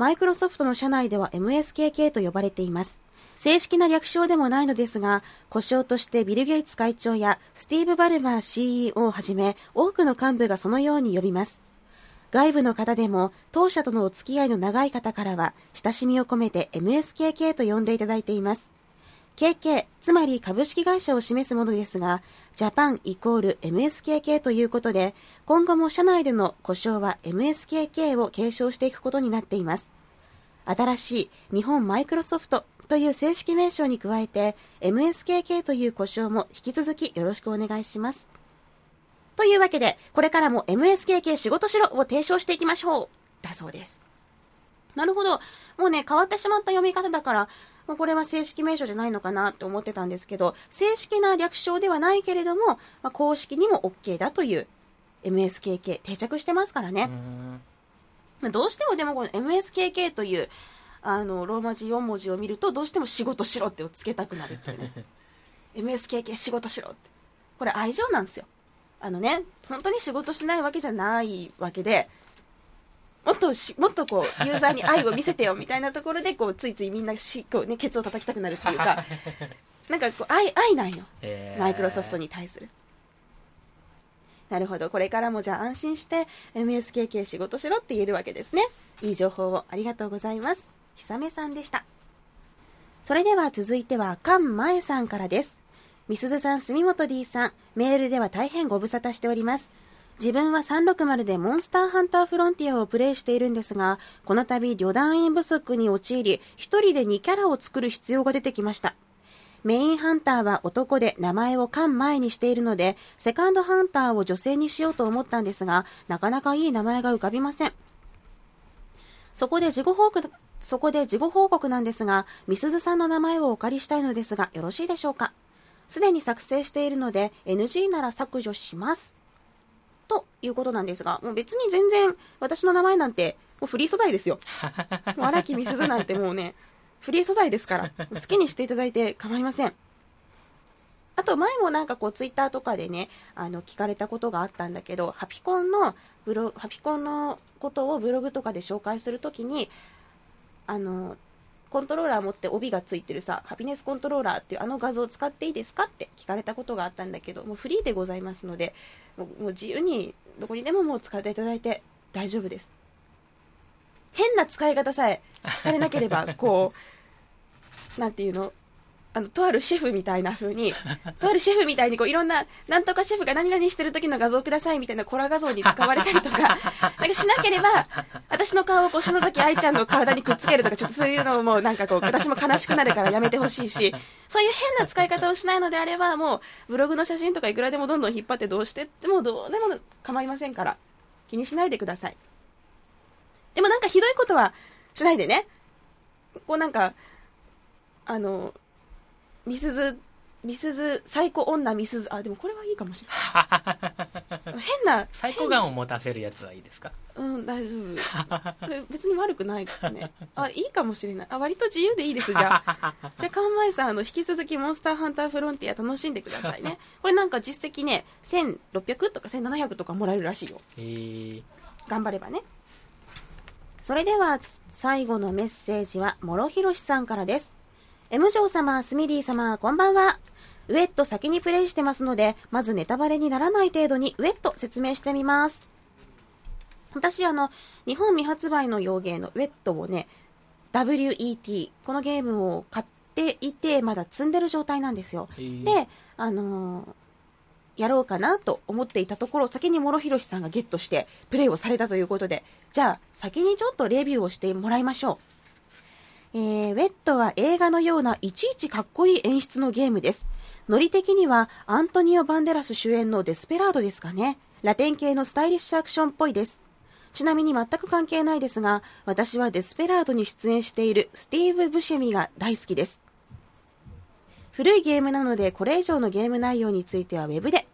マイクロソフトの社内では MSKK と呼ばれています。正式な略称でもないのですが、故障としてビル・ゲイツ会長やスティーブ・バルマー CEO をはじめ、多くの幹部がそのように呼びます。外部の方でも、当社とのお付き合いの長い方からは、親しみを込めて MSKK と呼んでいただいています。KK、つまり株式会社を示すものですが、ジャパンイコール MSKK ということで、今後も社内での故障は MSKK を継承していくことになっています。新しい日本マイクロソフトという正式名称に加えて MSKK という呼称も引き続きよろしくお願いします。というわけで、これからも MSKK 仕事しろを提唱していきましょうだそうです。なるほど。もうね、変わってしまった読み方だから、もうこれは正式名称じゃないのかなって思ってたんですけど、正式な略称ではないけれども、まあ、公式にも OK だという MSKK 定着してますからね。まあどうしてもでもこの MSKK というあのローマ字4文字を見るとどうしても仕事しろってをつけたくなるっていうね。*laughs* MSKK 仕事しろって。これ愛情なんですよ。あのね本当に仕事しないわけじゃないわけでもっとしもっとこうユーザーに愛を見せてよみたいなところでこうついついみんなしこう、ね、ケツを叩きたくなるっていうか *laughs* なんかこう愛愛ないのえーマイクロソフトに対する。なるほど。これからもじゃあ安心して MSKK 仕事しろって言えるわけですね。いい情報をありがとうございます。ひさめさんでした。それでは続いては、かんまえさんからです。みすずさん、住本 D さん、メールでは大変ご無沙汰しております。自分は360でモンスターハンターフロンティアをプレイしているんですが、この度旅団員不足に陥り、一人で2キャラを作る必要が出てきました。メインハンターは男で名前をカン前にしているので、セカンドハンターを女性にしようと思ったんですが、なかなかいい名前が浮かびません。そこで事後報告、そこで事後報告なんですが、みすずさんの名前をお借りしたいのですが、よろしいでしょうかすでに作成しているので NG なら削除します。ということなんですが、もう別に全然私の名前なんてもうフリー素材ですよ。*laughs* もう荒木美鈴なんてもうね、フリー素材ですから、好きにしていただいて *laughs* 構いません。あと前もなんかこうツイッターとかでね、あの聞かれたことがあったんだけど、ハピコンのブロハピコンのことをブログとかで紹介するときに、あの、コントローラー持って帯がついてるさ、ハピネスコントローラーっていうあの画像を使っていいですかって聞かれたことがあったんだけど、もうフリーでございますので、もうもう自由にどこにでももう使っていただいて大丈夫です。変な使い方さえされなければ、こう、*laughs* なんていうの、あの、とあるシェフみたいな風に、*laughs* とあるシェフみたいにこういろんな、なんとかシェフが何々してる時の画像くださいみたいなコラ画像に使われたりとか、*laughs* なんかしなければ、私の顔をこう篠崎愛ちゃんの体にくっつけるとか、ちょっとそういうのもなんかこう、私も悲しくなるからやめてほしいし、そういう変な使い方をしないのであれば、もう、ブログの写真とかいくらでもどんどん引っ張ってどうしてってもどうでも構いませんから、気にしないでください。でもなんかひどいことはしないでね。こうなんか、あの、みすず、みすず、最高女みすず、あ、でもこれはいいかもしれない。*laughs* 変な、最高眼を持たせるやつはいいですか？うん、大丈夫。別に悪くないね。あ、いいかもしれない。あ、割と自由でいいです、じゃあ。*laughs* じゃあ、かんまいさん、あの、引き続きモンスターハンターフロンティア楽しんでくださいね。これなんか実績ね、1600とか1700とかもらえるらしいよ。えー、頑張ればね。それでは、最後のメッセージは、諸広さんからです。M 嬢様、スミリー様、こんばんは。ウェット先にプレイしてますので、まずネタバレにならない程度にウェット説明してみます。私、あの、日本未発売の洋芸のウェットをね、WET、このゲームを買っていて、まだ積んでる状態なんですよ。えーで、あのーやろうかなと思っていたところ、先に諸広さんがゲットしてプレイをされたということで、じゃあ先にちょっとレビューをしてもらいましょう。えー、ウェットは映画のようないちいちかっこいい演出のゲームです。ノリ的にはアントニオ・バンデラス主演のデスペラードですかね。ラテン系のスタイリッシュアクションっぽいです。ちなみに全く関係ないですが、私はデスペラードに出演しているスティーブ・ブシェミが大好きです。古いゲームなのでこれ以上のゲーム内容についてはウェブで。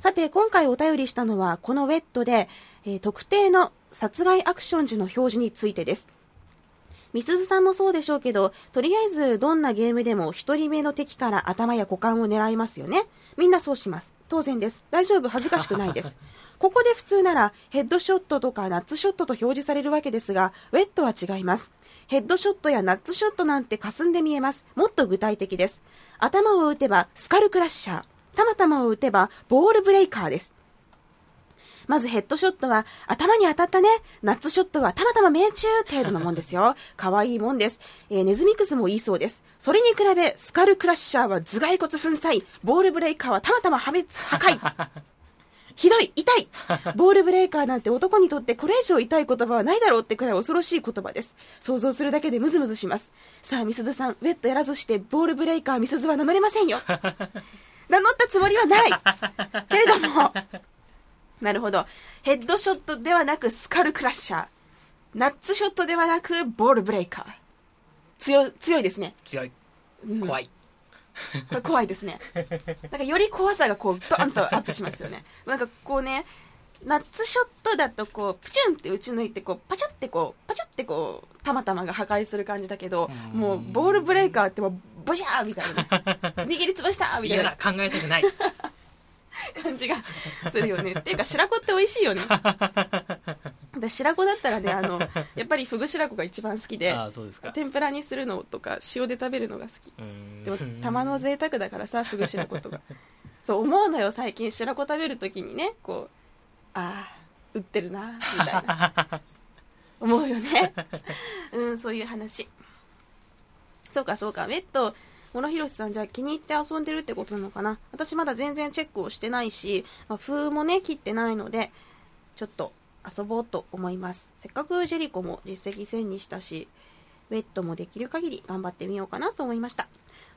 さて、今回お便りしたのはこのウェットで、えー特定の殺害アクション時の表示についてです。みすずさんもそうでしょうけど、とりあえずどんなゲームでも一人目の敵から頭や股間を狙いますよね。みんなそうします。当然です。大丈夫、恥ずかしくないです。*laughs* ここで普通ならヘッドショットとかナッツショットと表示されるわけですが、ウェットは違います。ヘッドショットやナッツショットなんて霞んで見えます。もっと具体的です。頭を打てばスカルクラッシャー。たまたまを打てばボールブレイカーです。まずヘッドショットは頭に当たったね。ナッツショットはたまたま命中程度のもんですよ。*laughs* 可愛いもんです。えーネズミクズもいいそうです。それに比べ、スカルクラッシャーは頭蓋骨粉砕。ボールブレイカーはたまたま破滅、破壊。*laughs* ひどい痛いボールブレイカーなんて男にとってこれ以上痛い言葉はないだろうってくらい恐ろしい言葉です。想像するだけでムズムズします。さあ、みすずさん、ウェットやらずしてボールブレイカーみすずは名乗れませんよ。*laughs* 名乗ったつもりはないけれども、なるほど。ヘッドショットではなくスカルクラッシャー。ナッツショットではなくボールブレイカー。強い、強いですね。強いうん怖い、これ怖いですね。なんかより怖さがこう、ドーンとアップしますよね。なんかこうね、ナッツショットだとこう、プチュンって打ち抜いて、こう、パチャってこう、パチャってこう、たまたまが破壊する感じだけど、うんもう、ボールブレイカーってもう、ボジャーみたいな、*laughs* 握りつぶしたみたいな考えたくない感じがするよね。*laughs* っていうか、白子って美味しいよね。私白子だったらね、あの、やっぱりフグ白子が一番好きで、ああそうですか。天ぷらにするのとか、塩で食べるのが好き。でも玉の贅沢だからさフグ白子とか。*laughs* そう思うのよ最近。白子食べるときにねこうああ売ってるなみたいな。*laughs* 思うよね。うんそういう話。そうかそうか。ウェット諸広さんじゃあ気に入って遊んでるってことなのかな？私まだ全然チェックをしてないし、まあ、封もね切ってないのでちょっと遊ぼうと思います。せっかくジェリコも実績1000にしたしウェットもできる限り頑張ってみようかなと思いました。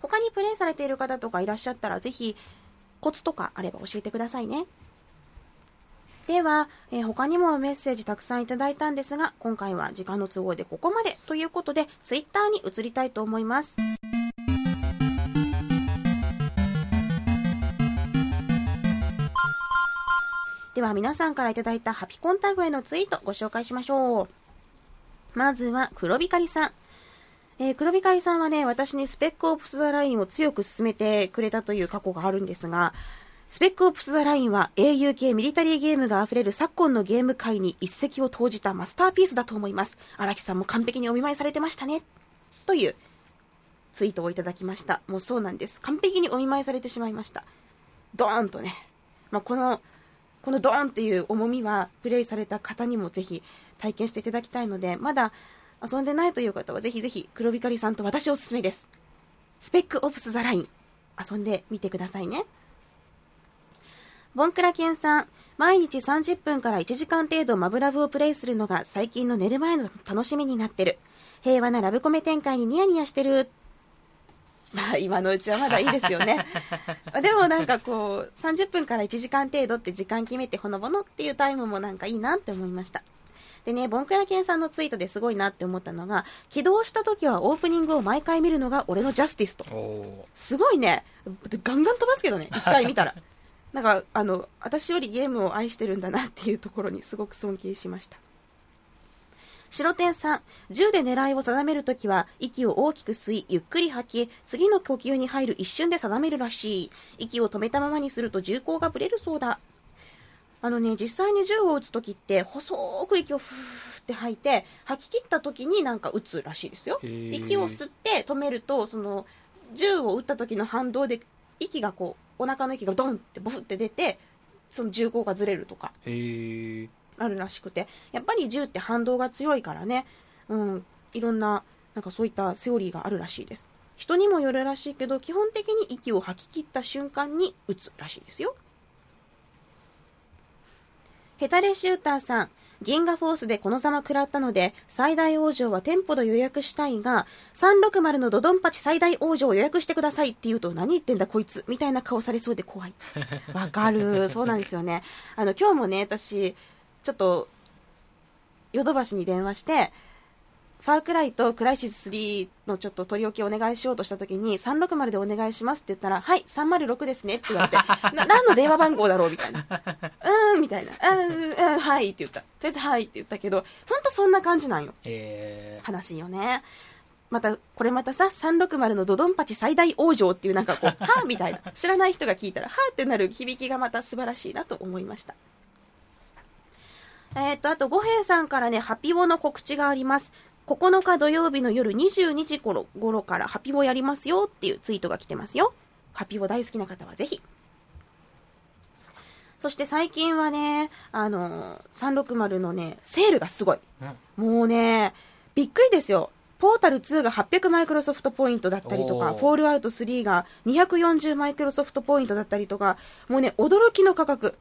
他にプレイされている方とかいらっしゃったらぜひコツとかあれば教えてくださいね。では、えー他にもメッセージたくさんいただいたんですが今回は時間の都合でここまでということでツイッターに移りたいと思います。では皆さんからいただいたハピコンタグへのツイートご紹介しましょう。まずは黒光さん。えー、黒光さんはね、私にスペックオプスザラインを強く勧めてくれたという過去があるんですが、スペックオプスザラインは英雄系ミリタリーゲームが溢れる昨今のゲーム界に一石を投じたマスターピースだと思います。荒木さんも完璧にお見舞いされてましたね。というツイートをいただきました。もうそうなんです。完璧にお見舞いされてしまいました。ドーンとね。まあ、この、このドーンっていう重みはプレイされた方にもぜひ体験していただきたいので、まだ遊んでないという方はぜひぜひ黒光さんと私おすすめです。スペックオプスザライン遊んでみてくださいね。ボンクラケンさん、毎日30分から1時間程度マブラブをプレイするのが最近の寝る前の楽しみになってる。平和なラブコメ展開にニヤニヤしてる。ま *laughs* あ今のうちはまだいいですよね。*laughs* でもなんかこう、30分から1時間程度って時間決めてほのぼのっていうタイムもなんかいいなって思いました。でね、ボンクラケンさんのツイートですごいなって思ったのが、起動した時はオープニングを毎回見るのが俺のジャスティスと。すごいね、ガンガン飛ばすけどね、一回見たら。*laughs* なんかあの私よりゲームを愛してるんだなっていうところにすごく尊敬しました白天さん銃で狙いを定めるときは息を大きく吸いゆっくり吐き次の呼吸に入る一瞬で定めるらしい。息を止めたままにすると銃口がぶれるそうだ。あのね実際に銃を撃つときって細く息をふーって吐いて吐き切ったときになんか撃つらしいですよ。息を吸って止めるとその銃を撃った時の反動で息がこうお腹の息がドンってボフって出てその銃口がずれるとかあるらしくてやっぱり銃って反動が強いからね、うん、いろんななんかそういったセオリーがあるらしいです人にもよるらしいけど基本的に息を吐き切った瞬間に撃つらしいですよヘタレシューターさん銀河フォースでこのざま食らったので、最大王女は店舗で予約したいが、360のドドンパチ最大王女を予約してくださいって言うと、何言ってんだこいつみたいな顔されそうで怖い。わかる。*laughs* そうなんですよね。あの、今日もね、私、ちょっと、ヨドバシに電話して、ファークライとクライシス3のちょっと取り置きお願いしようとしたときに、360でお願いしますって言ったら、はい、306ですねって言われて、*laughs* な、何の電話番号だろうみたいな。うーん、みたいな。うん、うん、はいって言った。とりあえずはいって言ったけど、ほんとそんな感じなんよ。えー、話よね。また、これまたさ、360のドドンパチ最大王女っていうなんかこう、*laughs* はぁみたいな。知らない人が聞いたら、はぁってなる響きがまた素晴らしいなと思いました。えっ、ー、と、あと、五平さんからね、ハピオの告知があります。9日土曜日の夜22時頃頃からハピボやりますよっていうツイートが来てますよ。ハピボ大好きな方はぜひ。そして最近はね、あのー、360のね、セールがすごい。うん、もうね、びっくりですよ。ポータル2が800マイクロソフトポイントだったりとか、フォールアウト3が240マイクロソフトポイントだったりとか、もうね、驚きの価格。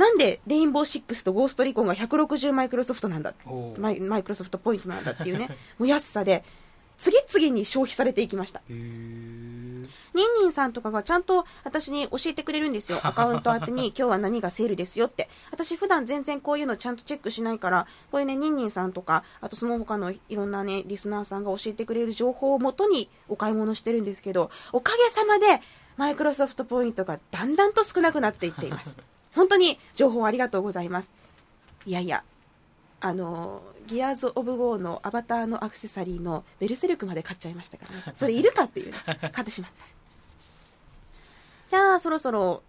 なんでレインボー6とゴーストリコンが160マイクロソフトなんだマイマイクロソフトポイントなんだっていうね。*laughs* もう安さで次々に消費されていきました。ニンニンさんとかがちゃんと私に教えてくれるんですよ。*laughs* アカウント宛てに今日は何がセールですよって。私普段全然こういうのちゃんとチェックしないからこういうねニンニンさんとかあとその他のいろんなねリスナーさんが教えてくれる情報をもとにお買い物してるんですけどおかげさまでマイクロソフトポイントがだんだんと少なくなっていっています本当に情報ありがとうございます。いやいや、あの、ギアーズ・オブ・ウォーのアバターのアクセサリーのベルセルクまで買っちゃいましたからね。*laughs* それいるかっていう、ね、買ってしまった。じゃあ、そろそろ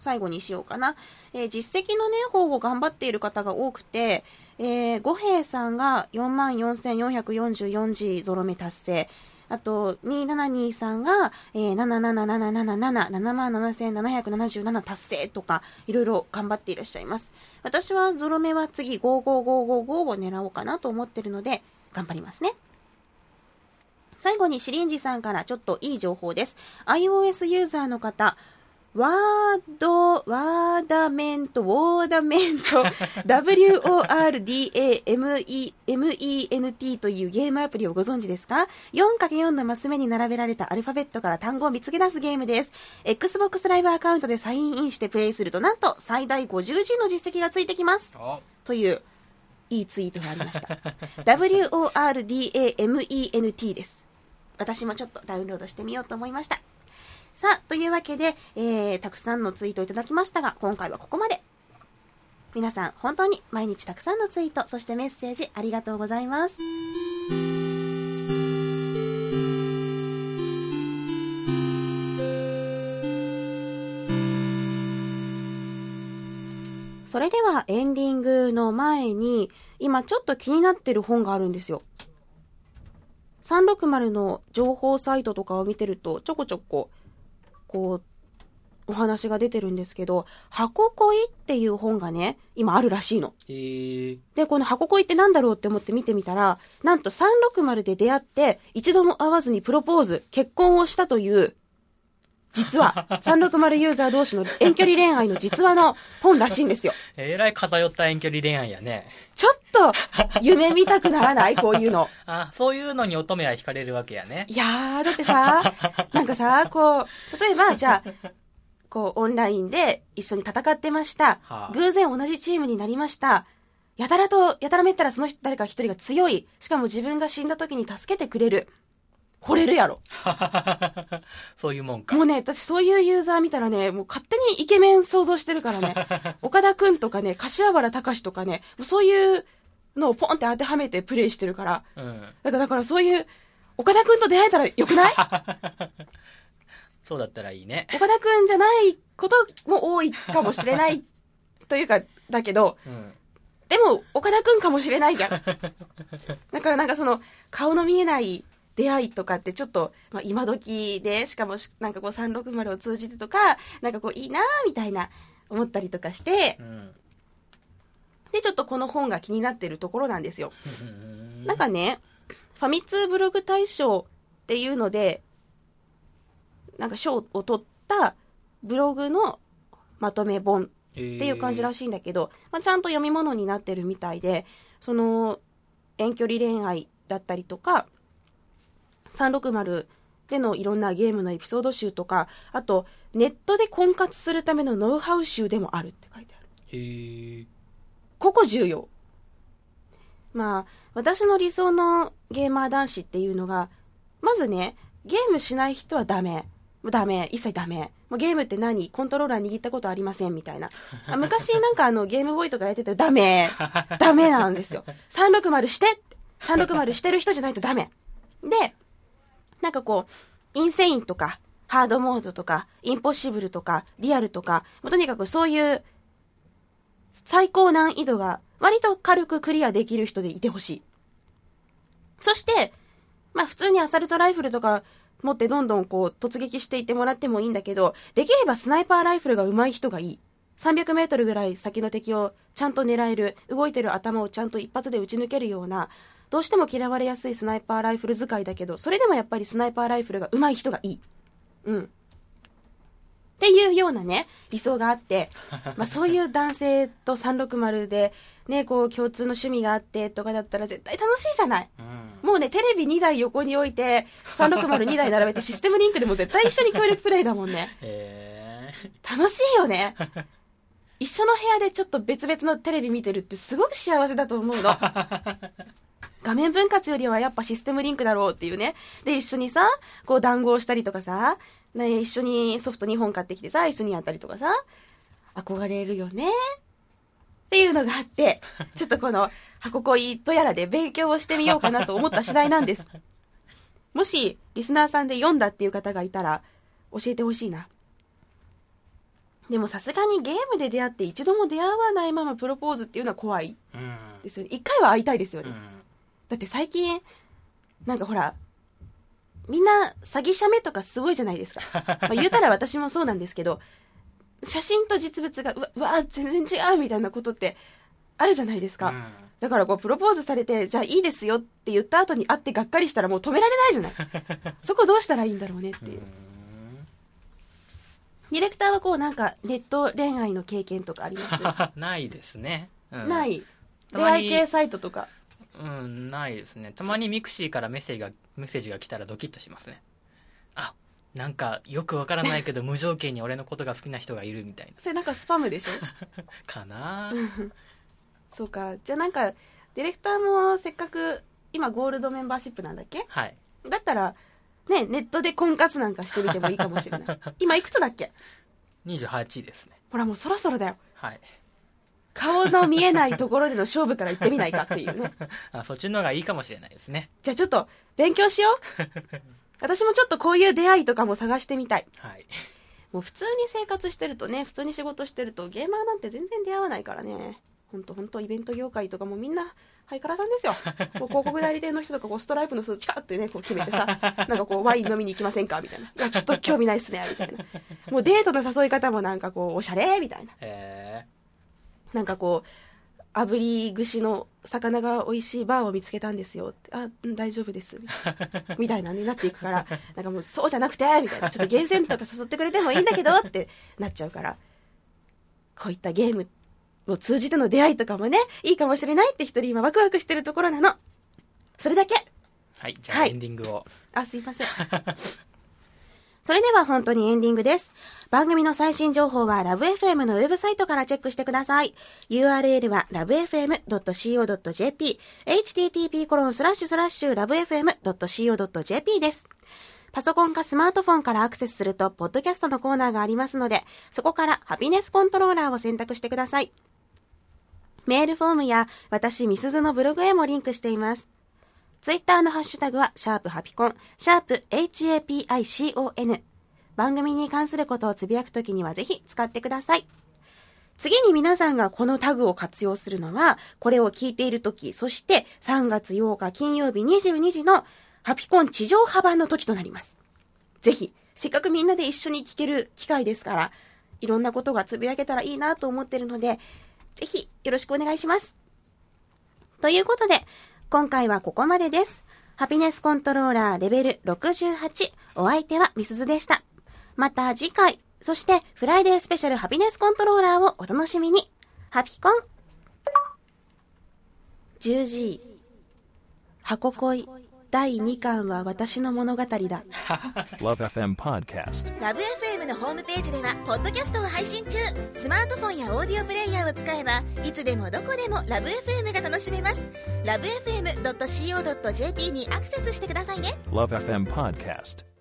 最後にしようかな。えー、実績のね、方を頑張っている方が多くて、えー、五平さんが44,444字ゾロ目達成。あと、272さんが、えー、77777、77,777達成とか、いろいろ頑張っていらっしゃいます。私はゾロ目は次55555を狙おうかなと思ってるので、頑張りますね。最後にシリンジさんからちょっといい情報です。iOS ユーザーの方、ワード、ワーダメント、ウォーダメント、*laughs* WORDAMENT というゲームアプリをご存知ですか ?4×4 のマス目に並べられたアルファベットから単語を見つけ出すゲームです。Xbox ライブアカウントでサインインしてプレイすると、なんと最大50字の実績がついてきます。という、いいツイートがありました。*laughs* WORDAMENT です。私もちょっとダウンロードしてみようと思いました。さあ、というわけで、えー、たくさんのツイートをいただきましたが、今回はここまで。皆さん本当に毎日たくさんのツイートそしてメッセージありがとうございますそれではエンディングの前に今ちょっと気になってる本があるんですよ360の情報サイトとかを見てるとちょこちょここうお話が出てるんですけど、箱恋っていう本がね、今あるらしいの。えー、で、この箱恋ってなんだろうって思って見てみたら、なんと360で出会って、一度も会わずにプロポーズ、結婚をしたという、実は、360ユーザー同士の遠距離恋愛の実話の本らしいんですよ。*laughs* えらい偏った遠距離恋愛やね。ちょっと、夢見たくならない？*laughs* こういうの。あ、そういうのに乙女は惹かれるわけやね。いやー、だってさ、*laughs* なんかさ、こう、例えば、じゃあ、こう、オンラインで一緒に戦ってました。はあ偶然同じチームになりました。やたらと、やたらめったらその人誰か一人が強い。しかも自分が死んだ時に助けてくれる。惚れるやろ。*laughs* そういうもんかも。うね、私そういうユーザー見たらね、もう勝手にイケメン想像してるからね。*laughs* 岡田くんとかね、柏原隆とかね、もうそういうのをポンって当てはめてプレイしてるから。うん。だから、だからそういう、岡田くんと出会えたらよくない？*laughs* そうだったらいいね。岡田くんじゃないことも多いかもしれないというか、だけど、うん。でも岡田くんかもしれないじゃん。だからなんかその顔の見えない出会いとかってちょっと、まあ、今時で、しかもしなんかこう360を通じてとか、なんかこういいなーみたいな思ったりとかしてう、ん。で、ちょっとこの本が気になってるところなんですよ。うんなんかね、ファミ通ブログ大賞っていうので、なんか賞を取ったブログのまとめ本ってっていう感じらしいんだけど、まあ、ちゃんと読み物になってるみたいで、その遠距離恋愛だったりとか、360でのいろんなゲームのエピソード集とか、あとネットで婚活するためのノウハウ集でもあるって書いてある。へーここ重要。まあ、私の理想のゲーマー男子っていうのが、まずね、ゲームしない人はダメ。ダメ。一切ダメ。もうゲームって何？コントローラー握ったことありませんみたいな。あ昔なんかあのゲームボーイとかやっててダメ。ダメなんですよ。*laughs* 360して。360してる人じゃないとダメ。で、なんかこう、インセインとか、ハードモードとか、インポッシブルとか、リアルとか、もうとにかくそういう最高難易度が割と軽くクリアできる人でいてほしい。そして、まあ普通にアサルトライフルとか持ってどんどんこう突撃していってもらってもいいんだけど、できればスナイパーライフルが上手い人がいい。300メートルぐらい先の敵をちゃんと狙える、動いてる頭をちゃんと一発で撃ち抜けるような、どうしても嫌われやすいスナイパーライフル使いだけど、それでもやっぱりスナイパーライフルが上手い人がいい。うん。っていうようなね、理想があって、*laughs* まあそういう男性と360で、ね、こう共通の趣味があってとかだったら絶対楽しいじゃない。うん。もうね、テレビ2台横に置いて、360台並べてシステムリンクでも絶対一緒に協力プレイだもんね。へ楽しいよね。一緒の部屋でちょっと別々のテレビ見てるってすごく幸せだと思うの。*laughs* 画面分割よりはやっぱシステムリンクだろうっていうね。で、一緒にさ、こう談合したりとかさ、ね、一緒にソフト2本買ってきてさ、一緒にやったりとかさ、憧れるよね。っていうのがあって、ちょっとこの箱恋とやらで勉強をしてみようかなと思った次第なんです。もし、リスナーさんで読んだっていう方がいたら、教えてほしいな。でもさすがにゲームで出会って一度も出会わないままプロポーズっていうのは怖い。ですよね。一回は会いたいですよね。うん。だって最近、なんかほら、みんな詐欺写メとかすごいじゃないですか。*laughs* まあ言うたら私もそうなんですけど、写真と実物が、うわ、うわ全然違うみたいなことってあるじゃないですか。うんだからこう、プロポーズされて、じゃあいいですよって言った後に会ってがっかりしたらもう止められないじゃない。*laughs* そこどうしたらいいんだろうねっていう。ディレクターはこうなんかネット恋愛の経験とかあります？う *laughs* んないですね。うんない。出会い系サイトとか。うん、ないですね。たまに mixi からメッセージが、メッセージが来たらドキッとしますね。あ、なんかよくわからないけど *laughs* 無条件に俺のことが好きな人がいるみたいそれなんかスパムでしょ？*laughs* な。かなそうか。じゃあなんか、ディレクターもせっかく、今ゴールドメンバーシップなんだっけ？はい。だったら、ね、ネットで婚活なんかしてみてもいいかもしれない。*laughs* 今いくつだっけ？28ですね。ほらもうそろそろだよ。はい。顔の見えないところでの勝負から行ってみないかっていうね。*laughs* あそっちの方がいいかもしれないですね。じゃあちょっと勉強しよう。*laughs* 私もちょっとこういう出会いとかも探してみたい。はい。もう普通に生活してるとね、普通に仕事してるとゲーマーなんて全然出会わないからね。ほんとほんとイベント業界とかもみんなハイカラさんですよ。*laughs* こう広告代理店の人とかこうストライプの数チカってね、こう決めてさ、なんかこうワイン飲みに行きませんかみたいな。いや、ちょっと興味ないっすね、みたいな。もうデートの誘い方もなんかこうおしゃれみたいな。えなんかこう、炙り串の魚が美味しいバーを見つけたんですよ。あ、うん大丈夫です。*laughs* みたいなね、なっていくから、なんかもうそうじゃなくて、みたいな。ちょっとゲーセンとか誘ってくれてもいいんだけどってなっちゃうから、こういったゲームを通じての出会いとかもね、いいかもしれないって一人今ワクワクしてるところなの。それだけ。ーはい。じゃあはいエンディングを。あ、すいません。*laughs* それでは本当にエンディングです。番組の最新情報はラブ f m のウェブサイトからチェックしてください。URL は lovefm.co.jp、http コロンスラッシュスラッシュ lovefm.co.jp です。パソコンかスマートフォンからアクセスすると、ポッドキャストのコーナーがありますので、そこからハピネスコントローラーを選択してください。メールフォームや私、ミスズのブログへもリンクしています。ツイッターのハッシュタグは、シャープハピコン、シャープ HAPICON。番組に関することをつぶやくときにはぜひ使ってください。次に皆さんがこのタグを活用するのは、これを聞いているとき、そして3月8日金曜日22時のハピコン地上波版の時となります。ぜひ、せっかくみんなで一緒に聞ける機会ですから、いろんなことがつぶやけたらいいなと思ってるので、ぜひよろしくお願いします。ということで、今回はここまでです。ハピネスコントローラーレベル68。お相手はミスズでした。また次回、そしてフライデースペシャルハピネスコントローラーをお楽しみに。ハピコン。10時。箱恋。第2巻は私の物語だ。*laughs* Love FM Podcast. ラブ f m のホームページではポッドキャストを配信中スマートフォンやオーディオプレイヤーを使えばいつでもどこでもラブ f m が楽しめますラブ FM.co.jp にアクセスしてくださいね Love FM Podcast.